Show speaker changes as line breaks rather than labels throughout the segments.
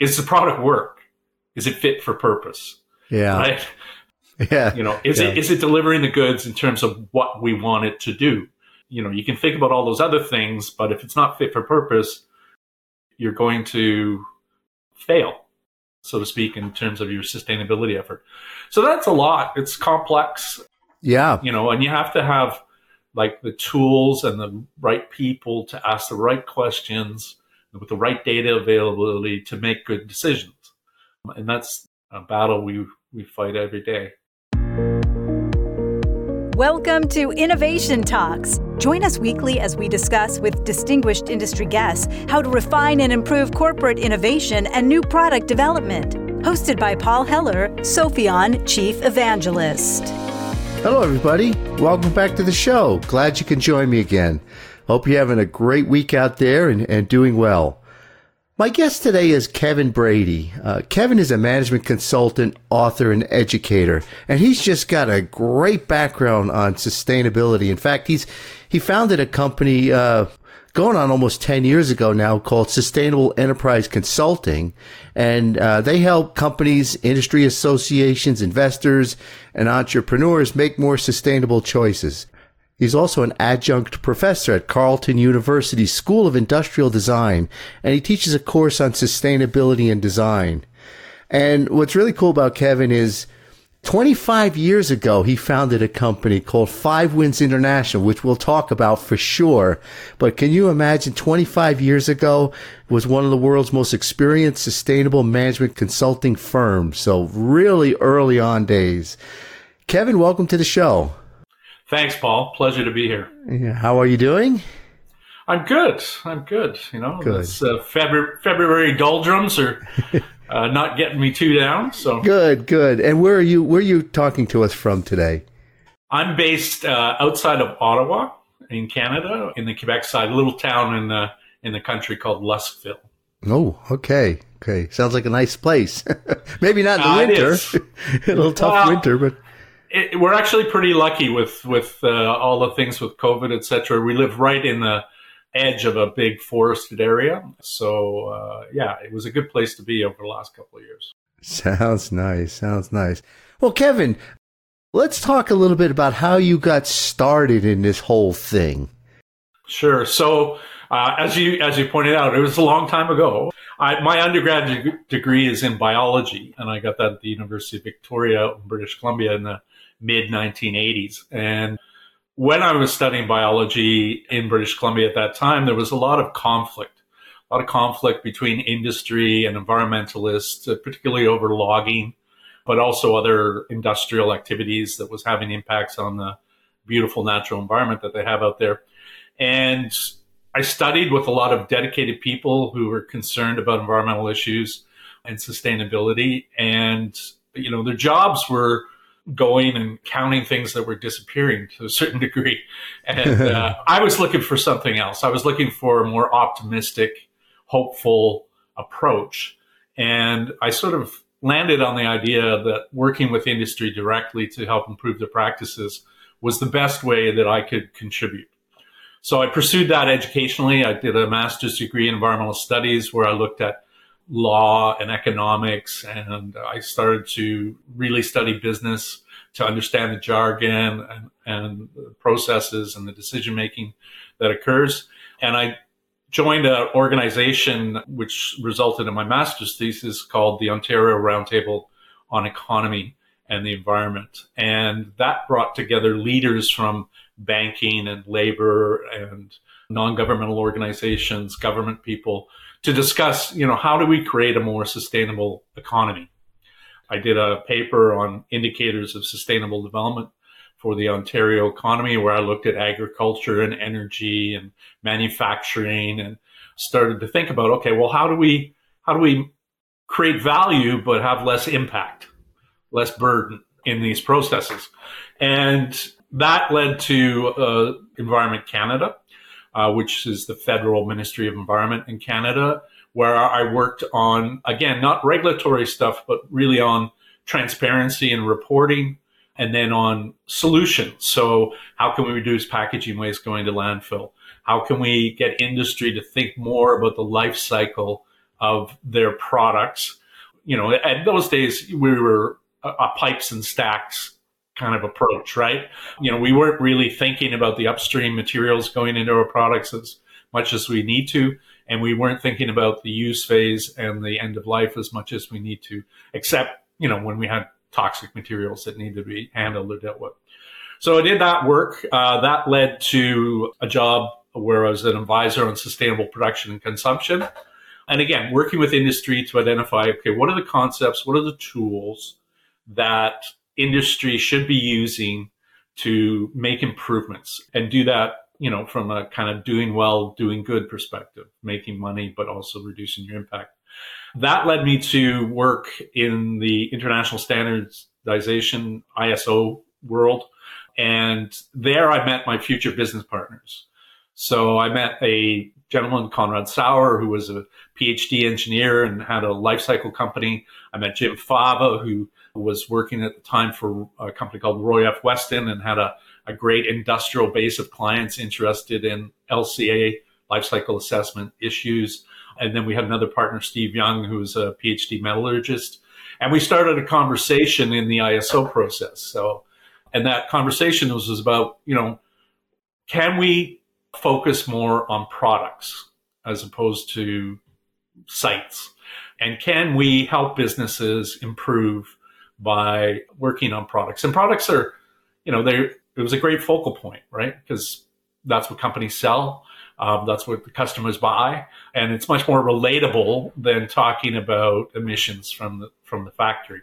is the product work? Is it fit for purpose?
Yeah.
Right.
Yeah.
You know, is
Yeah.
it is it delivering the goods in terms of what we want it to do? You know, you can think about all those other things, but if it's not fit for purpose, you're going to fail, so to speak, in terms of your sustainability effort. So that's a lot. It's complex,
Yeah.
you know, and you have to have like the tools and the right people to ask the right questions with the right data availability to make good decisions. And that's a battle we we fight every day.
Welcome to Innovation Talks. Join us weekly as we discuss with distinguished industry guests how to refine and improve corporate innovation and new product development. Hosted by Paul Heller, Sopheon Chief Evangelist.
Hello, everybody. Welcome back to the show. Glad you can join me again. Hope you're having a great week out there and, and doing well. My guest today is Kevin Brady. Uh, Kevin is a management consultant, author, and educator, and he's just got a great background on sustainability. In fact, he's he founded a company uh, going on almost 10 years ago now called Sustainable Enterprise Consulting. And uh, they help companies, industry associations, investors, and entrepreneurs make more sustainable choices. He's also an adjunct professor at Carleton University School of Industrial Design, and he teaches a course on sustainability and design. And what's really cool about Kevin is 25 years ago, he founded a company called Five Winds International, which we'll talk about for sure. But can you imagine 25 years ago was one of the world's most experienced sustainable management consulting firms. So really early on days. Kevin, welcome to the show.
Thanks, Paul. Pleasure to be here.
Yeah, How are you doing?
I'm good. I'm good. You know,
Good.
It's, uh, February, February doldrums are uh, not getting me too down. So
Good, good. And where are you? Where are you talking to us from today?
I'm based uh, outside of Ottawa in Canada, in the Quebec side, a little town in the in the country called Luskville.
Oh, okay, okay. Sounds like a nice place. Maybe not in the
it
winter. a little tough
Well,
winter, but
It, we're actually pretty lucky with with uh, all the things with COVID, etc. We live right in the edge of a big forested area, so uh, yeah, it was a good place to be over the last couple of years.
sounds nice. Sounds nice. Well, Kevin, let's talk a little bit about how you got started in this whole thing.
Sure. So, uh, as you as you pointed out, it was a long time ago. I, my undergrad deg- degree is in biology, and I got that at the University of Victoria in British Columbia in the mid 1980s. And when I was studying biology in British Columbia at that time, there was a lot of conflict, a lot of conflict between industry and environmentalists, uh, particularly over logging, but also other industrial activities that was having impacts on the beautiful natural environment that they have out there. And I studied with a lot of dedicated people who were concerned about environmental issues and sustainability. And, you know, their jobs were going and counting things that were disappearing to a certain degree. And uh, I was looking for something else. I was looking for a more optimistic, hopeful approach. And I sort of landed on the idea that working with industry directly to help improve their practices was the best way that I could contribute. So I pursued that educationally. I did a master's degree in environmental studies where I looked at law and economics and I started to really study business to understand the jargon and, and the processes and the decision making that occurs. And I joined an organization which resulted in my master's thesis called the Ontario Roundtable on Economy and the Environment. And that brought together leaders from banking and labor and non-governmental organizations, government people to discuss, you know, how do we create a more sustainable economy? I did a paper on indicators of sustainable development for the Ontario economy where I looked at agriculture and energy and manufacturing and started to think about, okay, well, how do we, how do we create value but have less impact, less burden in these processes? And that led to uh, Environment Canada, uh, which is the federal Ministry of Environment in Canada, where I worked on, again, not regulatory stuff, but really on transparency and reporting, and then on solutions. So, how can we reduce packaging waste going to landfill? How can we get industry to think more about the life cycle of their products. You know, at those days we were a pipes and stacks kind of approach, right? You know, we weren't really thinking about the upstream materials going into our products as much as we need to. And we weren't thinking about the use phase and the end of life as much as we need to, except, you know, when we had toxic materials that needed to be handled or dealt with. So I did that work. Uh, that led to a job where I was an advisor on sustainable production and consumption. And again, working with industry to identify, okay, what are the concepts? What are the tools that industry should be using to make improvements and do that you know from a kind of doing well doing good perspective making money but also reducing your impact. That led me to work in the international standardization iso world and there i met my future business partners. So i met a gentleman Konrad Saur who was a phd engineer and had a life cycle company i met jim fava who was working at the time for a company called Roy F. Weston and had a, a great industrial base of clients interested in LCA lifecycle assessment issues. And then we had another partner, Steve Young, who's a PhD metallurgist. And we started a conversation in the ISO process. So, and that conversation was, was about, you know, can we focus more on products as opposed to sites? And can we help businesses improve by working on products. And products are, you know, they it was a great focal point, right? Because that's what companies sell. Um, that's what the customers buy, and it's much more relatable than talking about emissions from the from the factory.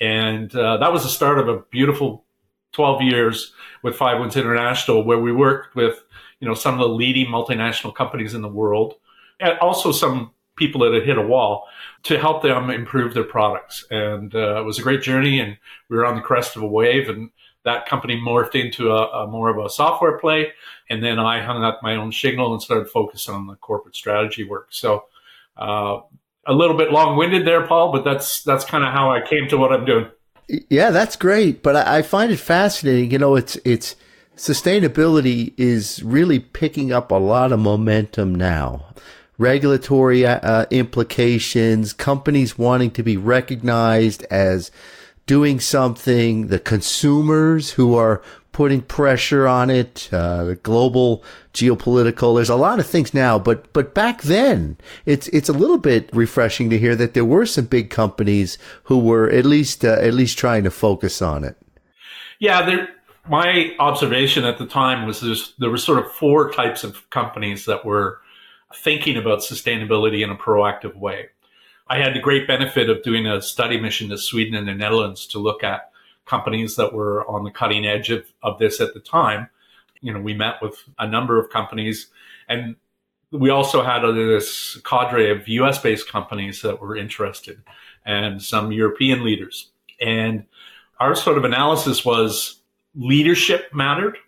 And uh, that was the start of a beautiful 12 years with Five Winds International, where we worked with you know some of the leading multinational companies in the world, and also some people that had hit a wall to help them improve their products. And uh, it was a great journey, and we were on the crest of a wave. And that company morphed into a, a more of a software play. And then I hung up my own shingle and started focusing on the corporate strategy work. So uh, a little bit long-winded there, Paul, but that's that's kind of how I came to what I'm doing.
Yeah, that's great. But I, I find it fascinating. You know, it's it's sustainability is really picking up a lot of momentum now regulatory uh, implications, companies wanting to be recognized as doing something, the consumers who are putting pressure on it, uh, the global geopolitical. There's a lot of things now, but but back then, it's it's a little bit refreshing to hear that there were some big companies who were at least uh, at least trying to focus on it.
Yeah, there. My observation at the time was there were sort of four types of companies that were thinking about sustainability in a proactive way. I had the great benefit of doing a study mission to Sweden and the Netherlands to look at companies that were on the cutting edge of, of this at the time. You know, we met with a number of companies and we also had this cadre of US based companies that were interested and some European leaders. And our sort of analysis was leadership mattered.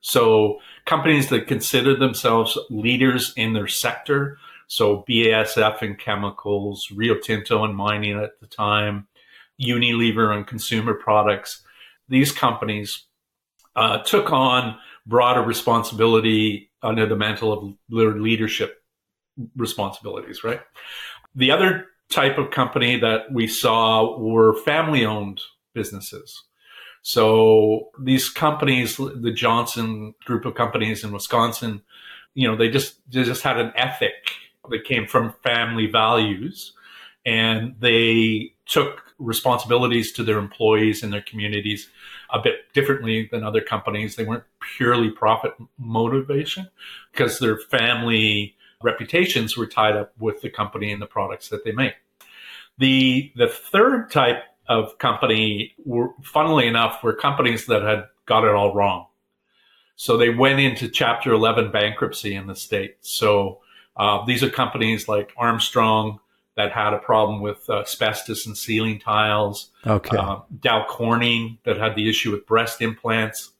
So companies that consider themselves leaders in their sector. So BASF in chemicals, Rio Tinto in mining at the time, Unilever and consumer products. These companies uh, took on broader responsibility under the mantle of leadership responsibilities, right? The other type of company that we saw were family owned businesses. So these companies, the Johnson group of companies in Wisconsin, you know, they just they just had an ethic that came from family values, and they took responsibilities to their employees and their communities a bit differently than other companies. They weren't purely profit motivation because their family reputations were tied up with the company and the products that they make. The the third type of company were, funnily enough, were companies that had got it all wrong. So they went into Chapter 11 bankruptcy in the state. So uh, these are companies like Armstrong that had a problem with uh, asbestos and ceiling tiles.
Okay.
Uh, Dow Corning that had the issue with breast implants.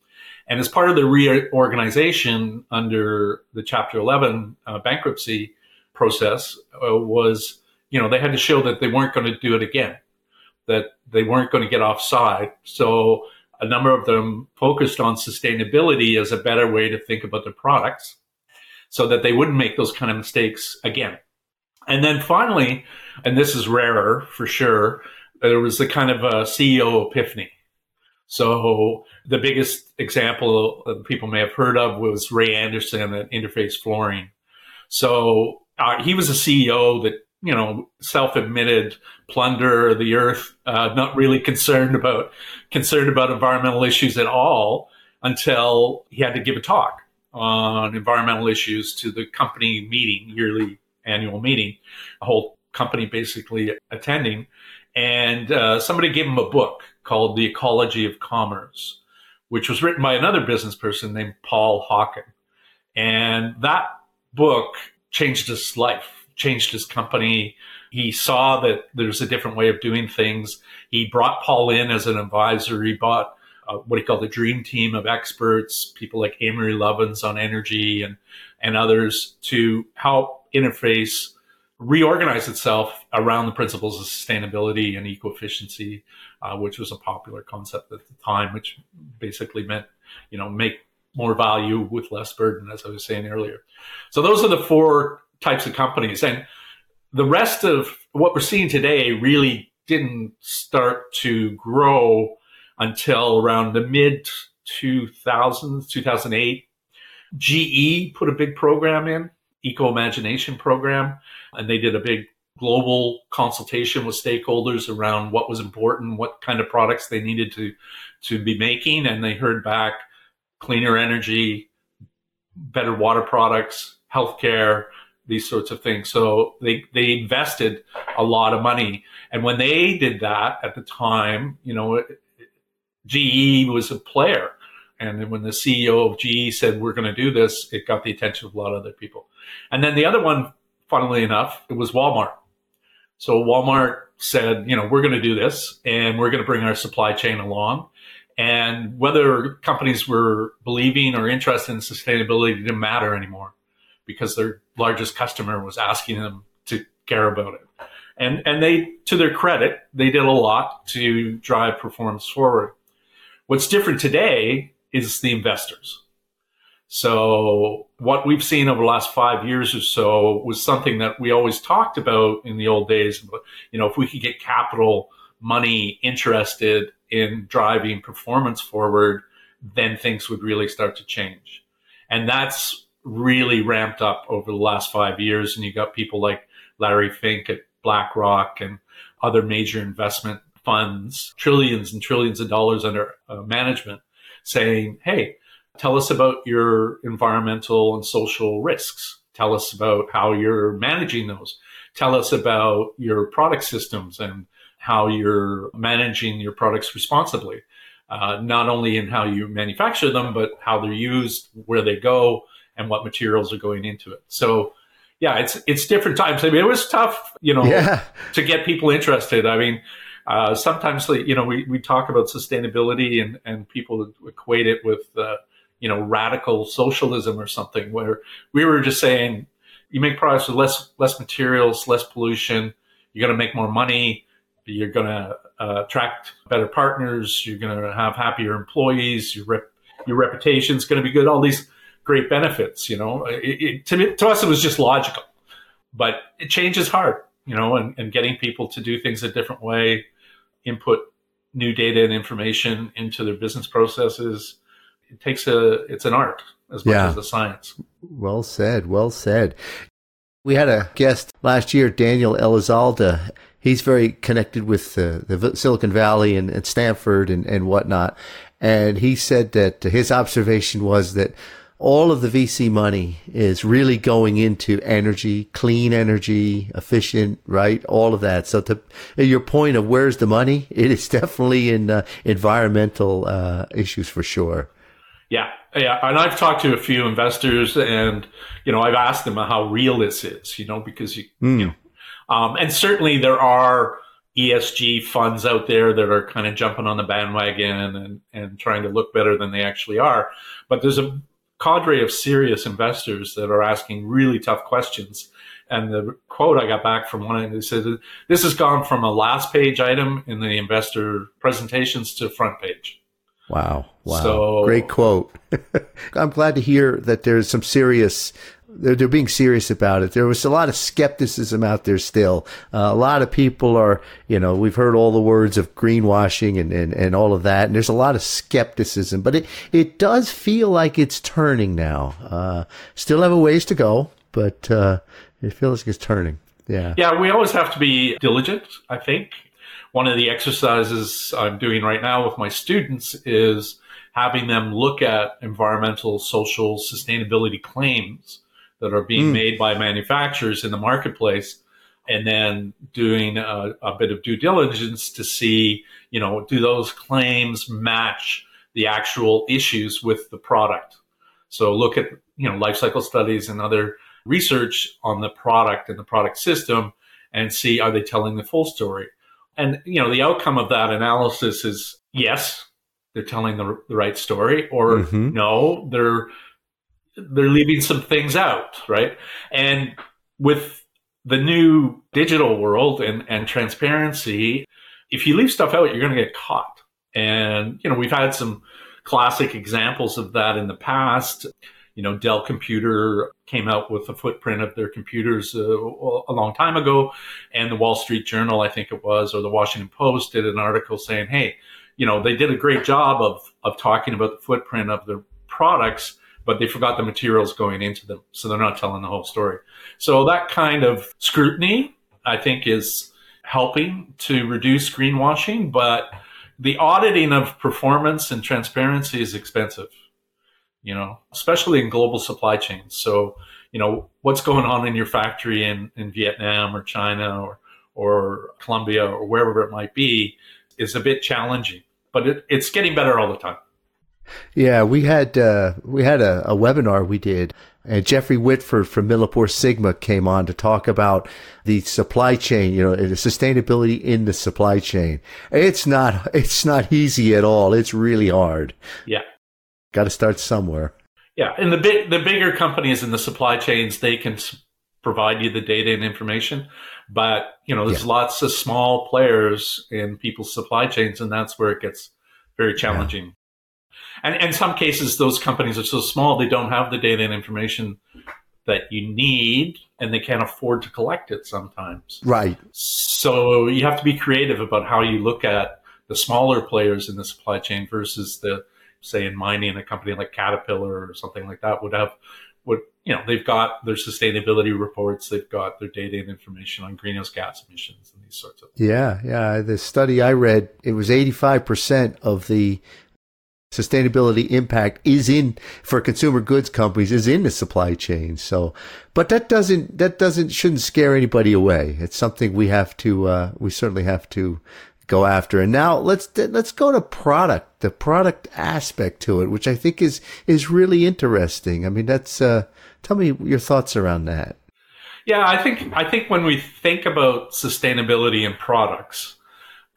And as part of the reorganization under the Chapter 11 uh, bankruptcy process uh, was, you know, they had to show that they weren't going to do it again that they weren't going to get offside. So a number of them focused on sustainability as a better way to think about their products so that they wouldn't make those kind of mistakes again. And then finally, and this is rarer for sure, there was a kind of a CEO epiphany. So the biggest example that people may have heard of was Ray Anderson at Interface Flooring. So uh, he was a CEO that you know self-admitted plunder of the earth, uh, not really concerned about concerned about environmental issues at all until he had to give a talk on environmental issues to the company meeting, yearly annual meeting, a whole company basically attending. And uh, somebody gave him a book called The Ecology of Commerce, which was written by another business person named Paul Hawken. And that book changed his life, changed his company. He saw that there's a different way of doing things. He brought Paul in as an advisor. He bought uh, what he called the dream team of experts, people like Amory Lovins on energy and, and others to help interface reorganize itself around the principles of sustainability and eco-efficiency, uh, which was a popular concept at the time, which basically meant, you know, make more value with less burden, as I was saying earlier. So those are the four types of companies. And the rest of what we're seeing today really didn't start to grow until around the mid 2000s, 2008. GE put a big program in, Ecomagination program, and they did a big global consultation with stakeholders around what was important, what kind of products they needed to to be making, and they heard back cleaner energy, better water products, healthcare, these sorts of things. So they they invested a lot of money, and when they did that at the time, you know, GE was a player. And then when the CEO of GE said, we're going to do this, it got the attention of a lot of other people. And then the other one, funnily enough, it was Walmart. So Walmart said, you know, we're going to do this and we're going to bring our supply chain along. And whether companies were believing or interested in sustainability didn't matter anymore because their largest customer was asking them to care about it. And, and they, to their credit, they did a lot to drive performance forward. What's different today is the investors. So what we've seen over the last five years or so was something that we always talked about in the old days. You know, if we could get capital money interested in driving performance forward, then things would really start to change. And that's really ramped up over the last five years. And you got people like Larry Fink at BlackRock and other major investment funds, trillions and trillions of dollars under uh, management, saying, hey, tell us about your environmental and social risks. Tell us about how you're managing those. Tell us about your product systems and how you're managing your products responsibly. Uh, not only in how you manufacture them, but how they're used, where they go, and what materials are going into it. So, yeah, it's it's different times. I mean, it was tough, you know, yeah. to get people interested. I mean, uh, sometimes, you know, we, we talk about sustainability and, and people equate it with, uh, you know, radical socialism or something where we were just saying, you make products with less, less materials, less pollution, you're going to make more money, you're going to uh, attract better partners, you're going to have happier employees, your, rep- your reputation is going to be good, all these great benefits, you know, it, it, to, me, to us, it was just logical, but it changes hard, you know, and, and getting people to do things a different way, input new data and information into their business processes. It takes a, it's an art as much yeah. as a science.
Well said. Well said. We had a guest last year, Daniel Elizalde. He's very connected with uh, the Silicon Valley and, and Stanford and, and whatnot. And he said that his observation was that all of the VC money is really going into energy, clean energy, efficient, right? All of that. So to your point of where's the money, it is definitely in uh, environmental uh, issues for sure.
Yeah, yeah, and I've talked to a few investors, and you know, I've asked them how real this is, you know, because you, mm. you know, um, and certainly there are ESG funds out there that are kind of jumping on the bandwagon and and trying to look better than they actually are, but there's a cadre of serious investors that are asking really tough questions. And the quote I got back from one of them said, "This has gone from a last page item in the investor presentations to front page."
Wow! Wow! So, Great quote. I'm glad to hear that there's some serious they're, they're being serious about it. There was a lot of skepticism out there still. Uh, a lot of people are, you know, we've heard all the words of greenwashing and, and, and all of that. And there's a lot of skepticism, but it, it does feel like it's turning now. Uh, still have a ways to go, but, uh, it feels like it's turning. Yeah.
Yeah. We always have to be diligent, I think. One of the exercises I'm doing right now with my students is having them look at environmental, social, sustainability claims that are being mm. made by manufacturers in the marketplace and then doing a, a, bit of due diligence to see, you know, do those claims match the actual issues with the product? So look at, you know, life cycle studies and other research on the product and the product system and see are they telling the full story? And, you know, the outcome of that analysis is yes, they're telling the, the right story or mm-hmm. no, they're they're leaving some things out, right? And with the new digital world and, and transparency, if you leave stuff out, you're going to get caught. And, you know, we've had some classic examples of that in the past. You know, Dell Computer came out with a footprint of their computers uh, a long time ago. And the Wall Street Journal, I think it was, or the Washington Post did an article saying, hey, you know, they did a great job of, of talking about the footprint of their products but they forgot the materials going into them. So they're not telling the whole story. So that kind of scrutiny, I think, is helping to reduce greenwashing, but the auditing of performance and transparency is expensive, you know, especially in global supply chains. So, you know, what's going on in your factory in, in Vietnam or China or, or Colombia or wherever it might be is a bit challenging, but it, it's getting better all the time.
Yeah, we had uh, we had a, a, webinar we did, and Jeffrey Whitford from Millipore Sigma came on to talk about the supply chain. You know, the sustainability in the supply chain. It's not it's not easy at all. It's really hard.
Yeah,
got to start somewhere.
Yeah, and the big the bigger companies in the supply chains they can provide you the data and information, but you know, there's yeah. lots of small players in people's supply chains, and that's where it gets very challenging. Yeah and, and in some cases, those companies are so small they don't have the data and information that you need, and they can't afford to collect it sometimes.
Right.
So you have to be creative about how you look at the smaller players in the supply chain versus the, say, in mining, a company like Caterpillar or something like that would have would you know they've got their sustainability reports they've got their data and information on greenhouse gas emissions and these sorts of
things. yeah yeah the study i read it was 85% of the sustainability impact is in for consumer goods companies is in the supply chain. So, but that doesn't that doesn't shouldn't scare anybody away. It's something we have to uh, we certainly have to go after. And now let's let's go to product, the product aspect to it, which I think is is really interesting. I mean, that's uh, tell me your thoughts around that.
Yeah, I think I think when we think about sustainability in products,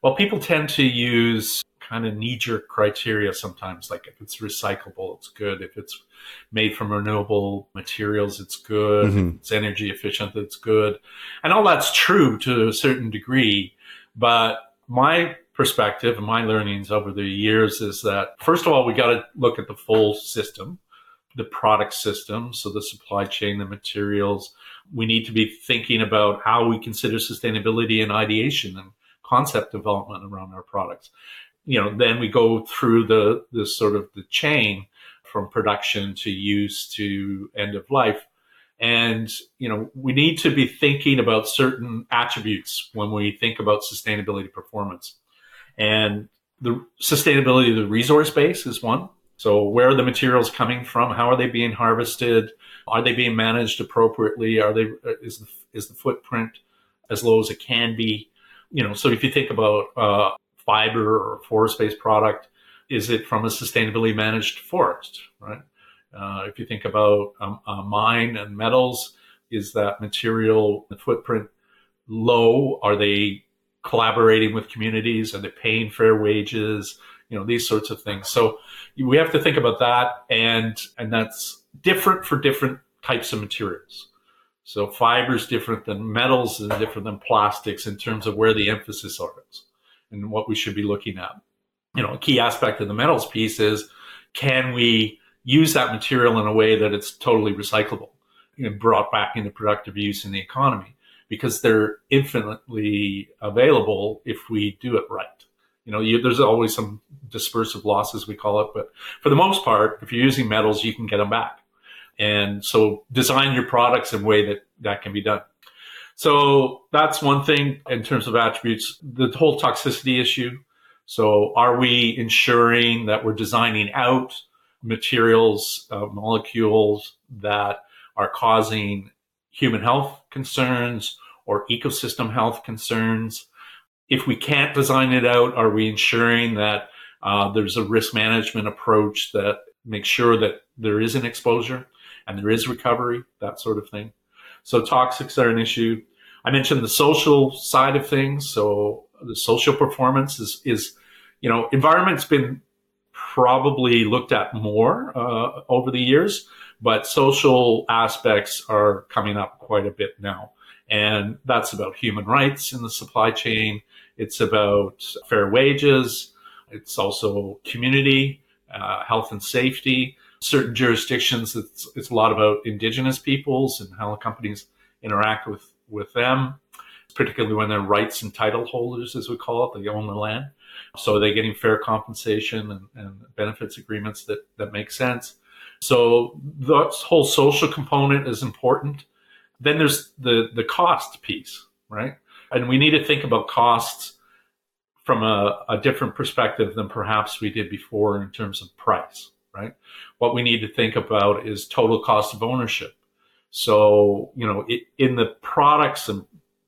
well, people tend to use kind of knee jerk criteria sometimes. Like if it's recyclable, it's good. If it's made from renewable materials, it's good. Mm-hmm. If it's energy efficient, it's good. And all that's true to a certain degree. But my perspective and my learnings over the years is that, first of all, we got to look at the full system, the product system. So the supply chain, the materials. We need to be thinking about how we consider sustainability in ideation and concept development around our products you know, then we go through the, the sort of the chain from production to use to end of life. And, you know, we need to be thinking about certain attributes when we think about sustainability performance. And the sustainability of the resource base is one. So where are the materials coming from? How are they being harvested? Are they being managed appropriately? Are they, is the, is the footprint as low as it can be? You know, so if you think about, uh, fiber or forest based product? Is it from a sustainably managed forest, right? Uh, if you think about um, uh, mine and metals, is that material footprint low? Are they collaborating with communities? Are they paying fair wages? You know, these sorts of things. So we have to think about that, and and that's different for different types of materials. So fiber is different than metals and different than plastics in terms of where the emphasis is and what we should be looking at. You know, a key aspect of the metals piece is can we use that material in a way that it's totally recyclable? and brought back into productive use in the economy because they're infinitely available if we do it right. You know, you, there's always some dispersive losses, we call it, but for the most part, if you're using metals, you can get them back. And so design your products in a way that that can be done. So that's one thing in terms of attributes. The whole toxicity issue. So are we ensuring that we're designing out materials, uh, molecules that are causing human health concerns or ecosystem health concerns? If we can't design it out, are we ensuring that uh, there's a risk management approach that makes sure that there is an exposure and there is recovery, that sort of thing? So toxics are an issue. I mentioned the social side of things. So the social performance is, is you know, environment's been probably looked at more uh, over the years, but social aspects are coming up quite a bit now. And that's about human rights in the supply chain. It's about fair wages. It's also community, uh, health and safety certain jurisdictions, it's, it's a lot about indigenous peoples and how companies interact with, with them, particularly when they're rights and title holders, as we call it, they own the land. So are they getting fair compensation and, and benefits agreements that, that make sense? So the whole social component is important. Then there's the, the cost piece, right? And we need to think about costs from a, a different perspective than perhaps we did before in terms of price right? What we need to think about is total cost of ownership. So, you know, it, in the products and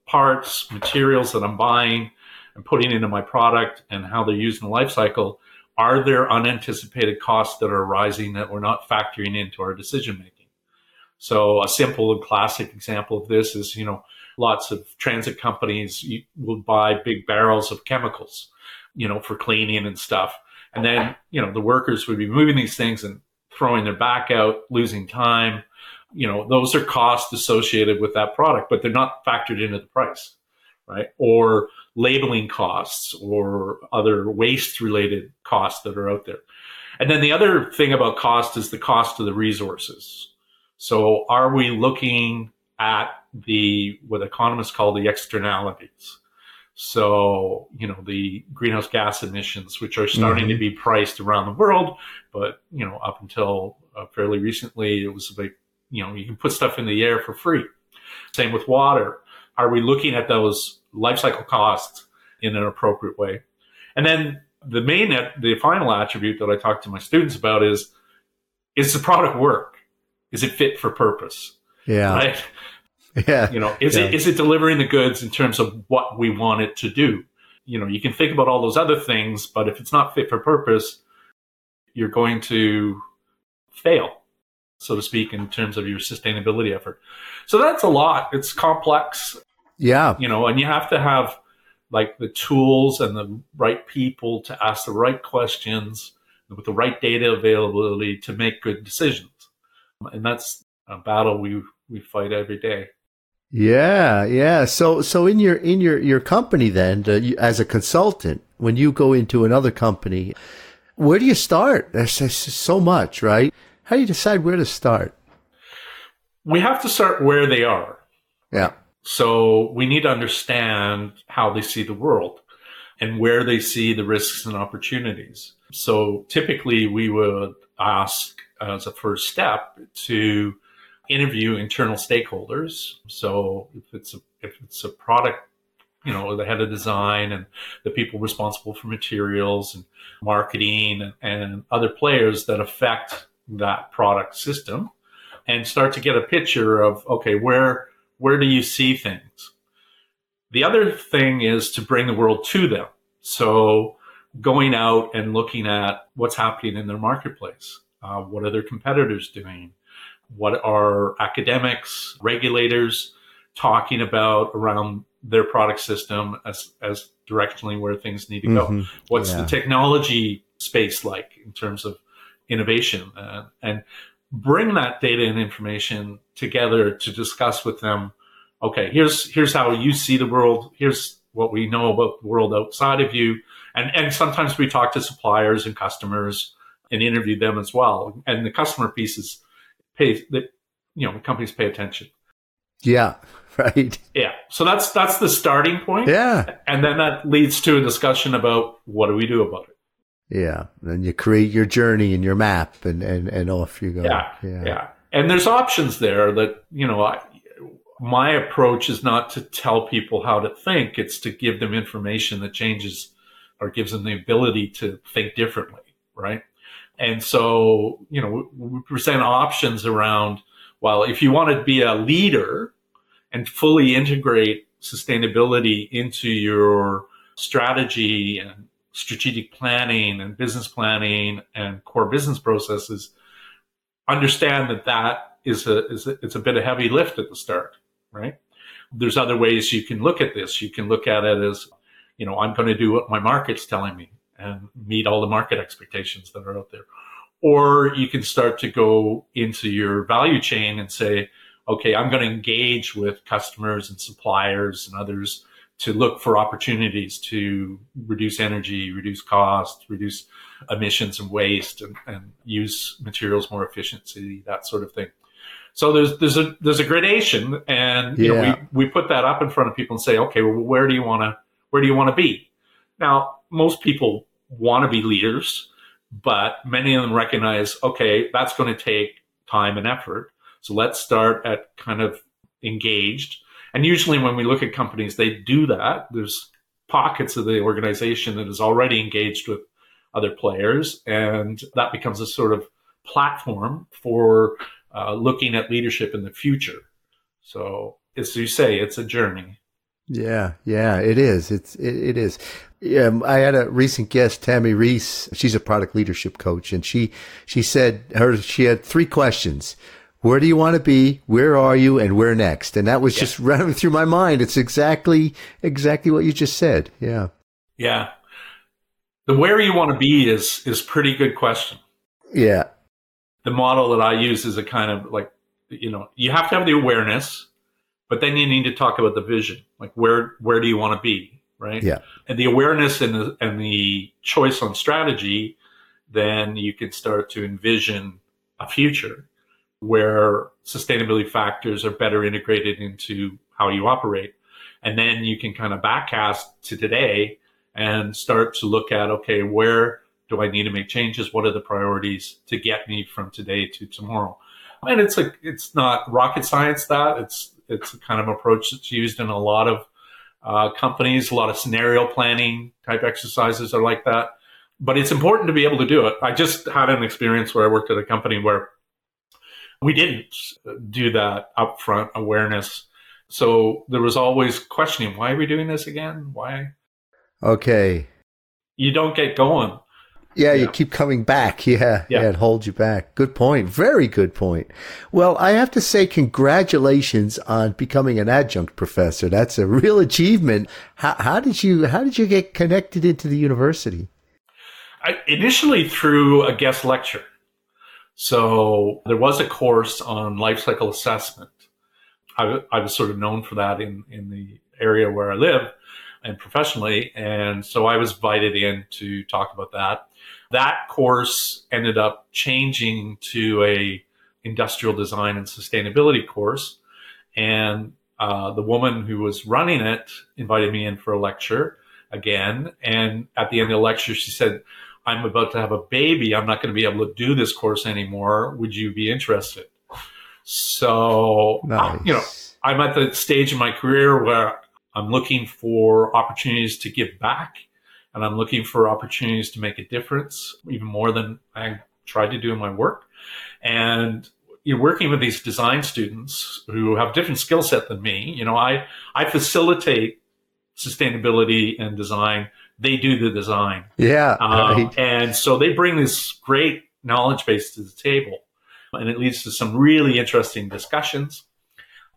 parts, materials that I'm buying and putting into my product and how they're used in the life cycle, are there unanticipated costs that are arising that we're not factoring into our decision making? So a simple and classic example of this is, you know, lots of transit companies will buy big barrels of chemicals, you know, for cleaning and stuff. And then, you know, the workers would be moving these things and throwing their back out, losing time. You know, those are costs associated with that product, but they're not factored into the price, right? Or labeling costs or other waste related costs that are out there. And then the other thing about cost is the cost of the resources. So are we looking at the, what economists call the externalities? So, you know, the greenhouse gas emissions, which are starting mm-hmm. to be priced around the world, but, you know, up until uh, fairly recently, it was like, you know, you can put stuff in the air for free. Same with water. Are we looking at those life cycle costs in an appropriate way? And then the main, the final attribute that I talk to my students about is, is the product work? Is it fit for purpose?
Yeah.
Right?
Yeah.
You know, is
yeah.
it is it delivering the goods in terms of what we want it to do? You know, you can think about all those other things, but if it's not fit for purpose, you're going to fail, so to speak, in terms of your sustainability effort. So that's a lot. It's complex.
Yeah.
You know, and you have to have like the tools and the right people to ask the right questions with the right data availability to make good decisions. And that's a battle we we fight every day.
Yeah, yeah. So, so in your in your your company, then, uh, you, as a consultant, when you go into another company, where do you start? There's, there's so much, right? How do you decide where to start?
We have to start where they are.
Yeah.
So we need to understand how they see the world and where they see the risks and opportunities. So typically, we would ask as a first step to interview internal stakeholders. So if it's a, if it's a product, you know, the head of design and the people responsible for materials and marketing and, and other players that affect that product system and start to get a picture of, okay, where, where do you see things? The other thing is to bring the world to them. So going out and looking at what's happening in their marketplace. Uh, what are their competitors doing? What are academics, regulators talking about around their product system as, as directionally where things need to go? Mm-hmm. What's yeah. the technology space like in terms of innovation? Uh, and bring that data and information together to discuss with them. Okay, here's here's how you see the world. Here's what we know about the world outside of you. And and sometimes we talk to suppliers and customers and interview them as well. And the customer piece is hey, that you know companies pay attention.
Yeah, right.
Yeah. So that's that's the starting point.
Yeah.
And then that leads to a discussion about what do we do about it.
Yeah. Then you create your journey and your map and, and, and off you go.
Yeah. Yeah. yeah. And there's options there that, you know, I, my approach is not to tell people how to think. It's to give them information that changes or gives them the ability to think differently. Right. And so, you know, we present options around, well, if you want to be a leader and fully integrate sustainability into your strategy and strategic planning and business planning and core business processes, understand that that is a, is a, it's a bit of heavy lift at the start, right? There's other ways you can look at this. You can look at it as, you know, I'm going to do what my market's telling me and meet all the market expectations that are out there. Or you can start to go into your value chain and say, okay, I'm going to engage with customers and suppliers and others to look for opportunities to reduce energy, reduce cost, reduce emissions and waste, and, and use materials more efficiently, that sort of thing. So there's there's a there's a gradation, and you yeah. know, we we put that up in front of people and say, okay, well, where do you want to where do you want to be? Now, most people want to be leaders, but many of them recognize, okay, that's going to take time and effort. So let's start at kind of engaged. And usually when we look at companies, they do that. There's pockets of the organization that is already engaged with other players, and that becomes a sort of platform for uh, looking at leadership in the future. So, as you say, it's a journey.
Yeah, yeah, it is. It's it, it is. Yeah, I had a recent guest, Tami Reiss. She's a product leadership coach, and she she said her she had three questions. Where do you want to be? Where are you? And where next? And that was yeah. just running through my mind. It's exactly exactly what you just said. Yeah.
Yeah. The where you want to be is is pretty good question.
Yeah.
The model that I use is a kind of like you know you have to have the awareness but then you need to talk about the vision. Like where where do you want to be, right?
Yeah.
And the awareness and the and the choice on strategy, then you can start to envision a future where sustainability factors are better integrated into how you operate. And then you can kind of backcast to today and start to look at okay, where do I need to make changes? What are the priorities to get me from today to tomorrow? And it's like it's not rocket science that it's it's a kind of approach that's used in a lot of uh, companies. A lot of scenario planning type exercises are like that. But it's important to be able to do it. I just had an experience where I worked at a company where we didn't do that upfront awareness. So there was always questioning, why are we doing this again? Why?
Okay.
You don't get going.
Yeah, you keep coming back. Yeah, yeah, yeah, it holds you back. Good point. Very good point. Well, I have to say, congratulations on becoming an adjunct professor. That's a real achievement. How, how did you How did you get connected into the university?
I, initially through a guest lecture. So there was a course on life cycle assessment. I, I was sort of known for that in in the area where I live and professionally. And so I was invited in to talk about that. That course ended up changing to a industrial design and sustainability course. And uh, the woman who was running it invited me in for a lecture again. And at the end of the lecture, she said, I'm about to have a baby. I'm not going to be able to do this course anymore. Would you be interested? So, nice. you know, I'm at the stage in my career where I'm looking for opportunities to give back and I'm looking for opportunities to make a difference even more than I tried to do in my work. And you're working with these design students who have different skill set than me. You know, I, I facilitate sustainability and design. They do the design.
Yeah.
Um. And so they bring this great knowledge base to the table and it leads to some really interesting discussions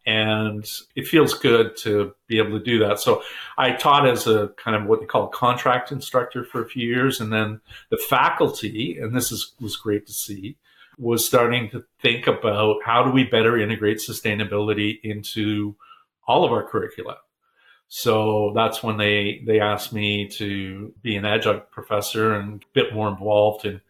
and it feels good to be able to do that. So I taught as a kind of what they call a contract instructor for a few years, and then the faculty, and this is, was great to see, was starting to think about how do we better integrate sustainability into all of our curricula. So that's when they they asked me to be an adjunct professor and a bit more involved in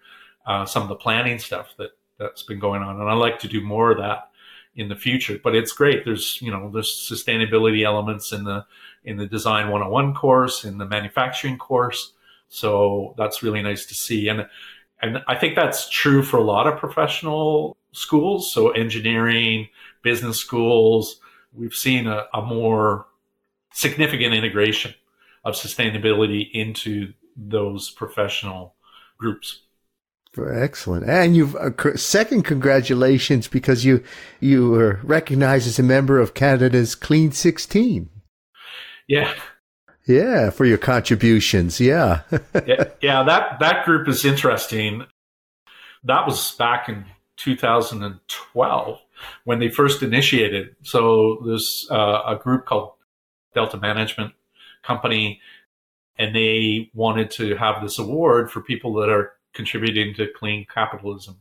uh, some of the planning stuff that that's been going on, and I like to do more of that in the future. But it's great. There's you know there's sustainability elements in the in the design 101 course, in the manufacturing course. So that's really nice to see. And and I think that's true for a lot of professional schools. So engineering, business schools, we've seen a, a more significant integration of sustainability into those professional groups.
Excellent, and you've uh, second congratulations because you you were recognized as a member of Canada's Clean Sixteen.
Yeah,
yeah, for your contributions. Yeah.
yeah, yeah, that that group is interesting. That was back in 2012 when they first initiated. So there's uh, a group called Delta Management Company, and they wanted to have this award for people that are contributing to clean capitalism.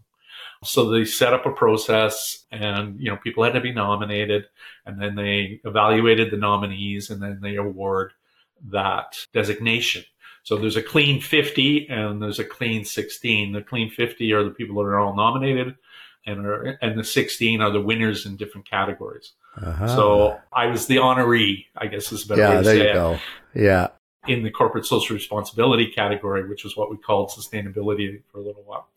So they set up a process and, you know, people had to be nominated and then they evaluated the nominees and then they award that designation. So there's a clean 50 and there's a clean 16. The clean 50 are the people that are all nominated and are, and the 16 are the winners in different categories. Uh-huh. So I was the honoree, I guess is a better
yeah,
way to
there
say
you
it.
go. Yeah
in the corporate social responsibility category, which is what we called sustainability for a little while.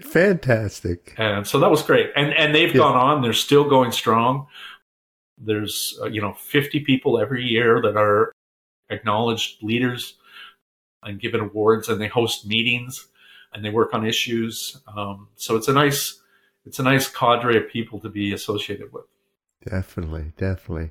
Fantastic.
And so that was great. And and they've yeah. gone on. They're still going strong. There's uh, you know 50 people every year that are acknowledged leaders and given awards, and they host meetings and they work on issues. Um, so it's a nice it's a nice cadre of people to be associated with.
Definitely, definitely.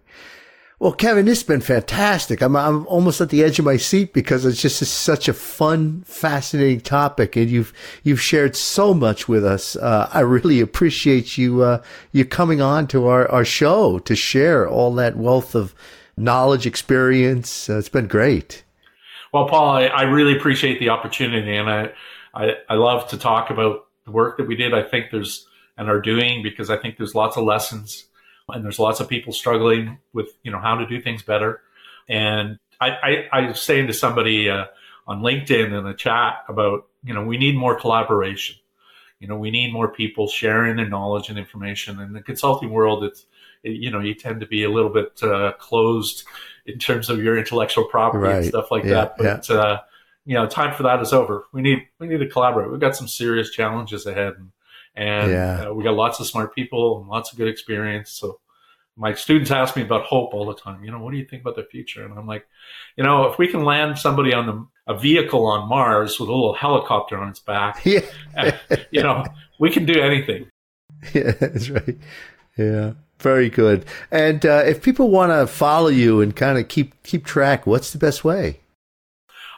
Well, Kevin, this has been fantastic. I'm, I'm almost at the edge of my seat because it's just such a fun, fascinating topic, and you've you've shared so much with us. Uh, I really appreciate you uh, you coming on to our, our show to share all that wealth of knowledge, experience. Uh, it's been great.
Well, Paul, I, I, really appreciate the opportunity, and I, I I love to talk about the work that we did. I think there's and are doing because I think there's lots of lessons and there's lots of people struggling with you know how to do things better. And I, I, I was saying to somebody uh, on LinkedIn in a chat about you know we need more collaboration. You know we need more people sharing their knowledge and information. In the consulting world, it's it, you know you tend to be a little bit uh, closed in terms of your intellectual property right. and stuff like yeah, that. But yeah. uh, you know, time for that is over. We need we need to collaborate. We've got some serious challenges ahead, and, and yeah. uh, we got lots of smart people and lots of good experience. So my students ask me about hope all the time. You know, what do you think about the future? And I'm like, you know, if we can land somebody on the, a vehicle on Mars with a little helicopter on its back, yeah. you know, we can do anything.
Yeah, that's right. Yeah, very good. And uh, if people want to follow you and kind of keep keep track, what's the best way?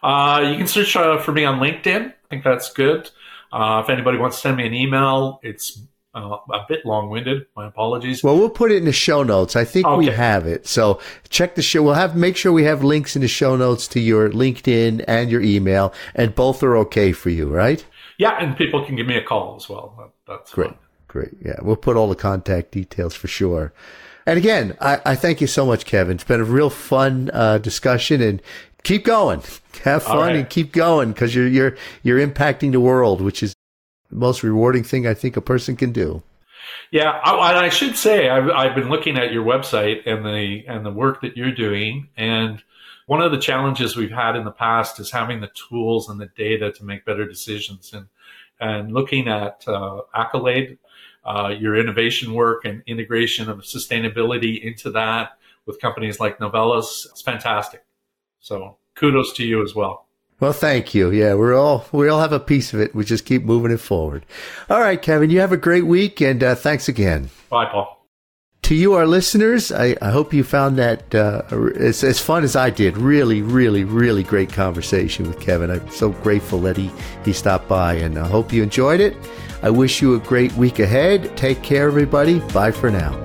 Uh, you can search uh, for me on LinkedIn. I think that's good. Uh, if anybody wants to send me an email, it's uh, a bit long-winded. My apologies.
Well, we'll put it in the show notes. I think okay. we have it. So check the show. We'll have make sure we have links in the show notes to your LinkedIn and your email, and both are okay for you, right?
Yeah, and people can give me a call as well. That's
great. Great. Yeah, we'll put all the contact details for sure. And again, I, I thank you so much, Kevin. It's been a real fun uh, discussion, and keep going. Have fun right. and keep going because you're you're you're impacting the world, which is most rewarding thing I think a person can do.
Yeah, I, I should say I've, I've been looking at your website and the and the work that you're doing, and one of the challenges we've had in the past is having the tools and the data to make better decisions. And and looking at uh, Accolade, uh, your innovation work and integration of sustainability into that with companies like Novelis, it's fantastic. So kudos to you as well.
Well, thank you. Yeah, we're all we all have a piece of it. We just keep moving it forward. All right, Kevin. You have a great week, and uh, thanks again.
Bye, Paul.
To you, our listeners, I, I hope you found that uh, as, as fun as I did. Really, really, really great conversation with Kevin. I'm so grateful that he, he stopped by, and I hope you enjoyed it. I wish you a great week ahead. Take care, everybody. Bye for now.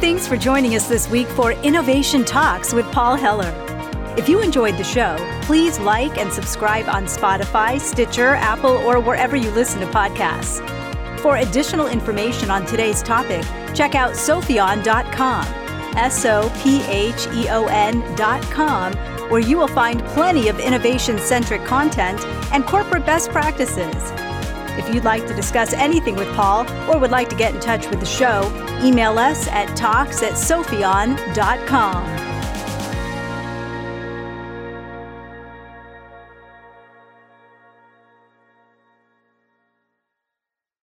Thanks for joining us this week for Innovation Talks with Paul Heller. If you enjoyed the show, please like and subscribe on Spotify, Stitcher, Apple, or wherever you listen to podcasts. For additional information on today's topic, check out sopheon.com, S O P H E O N.com, where you will find plenty of innovation centric content and corporate best practices. If you'd like to discuss anything with Paul or would like to get in touch with the show, email us at talks at sopheon.com.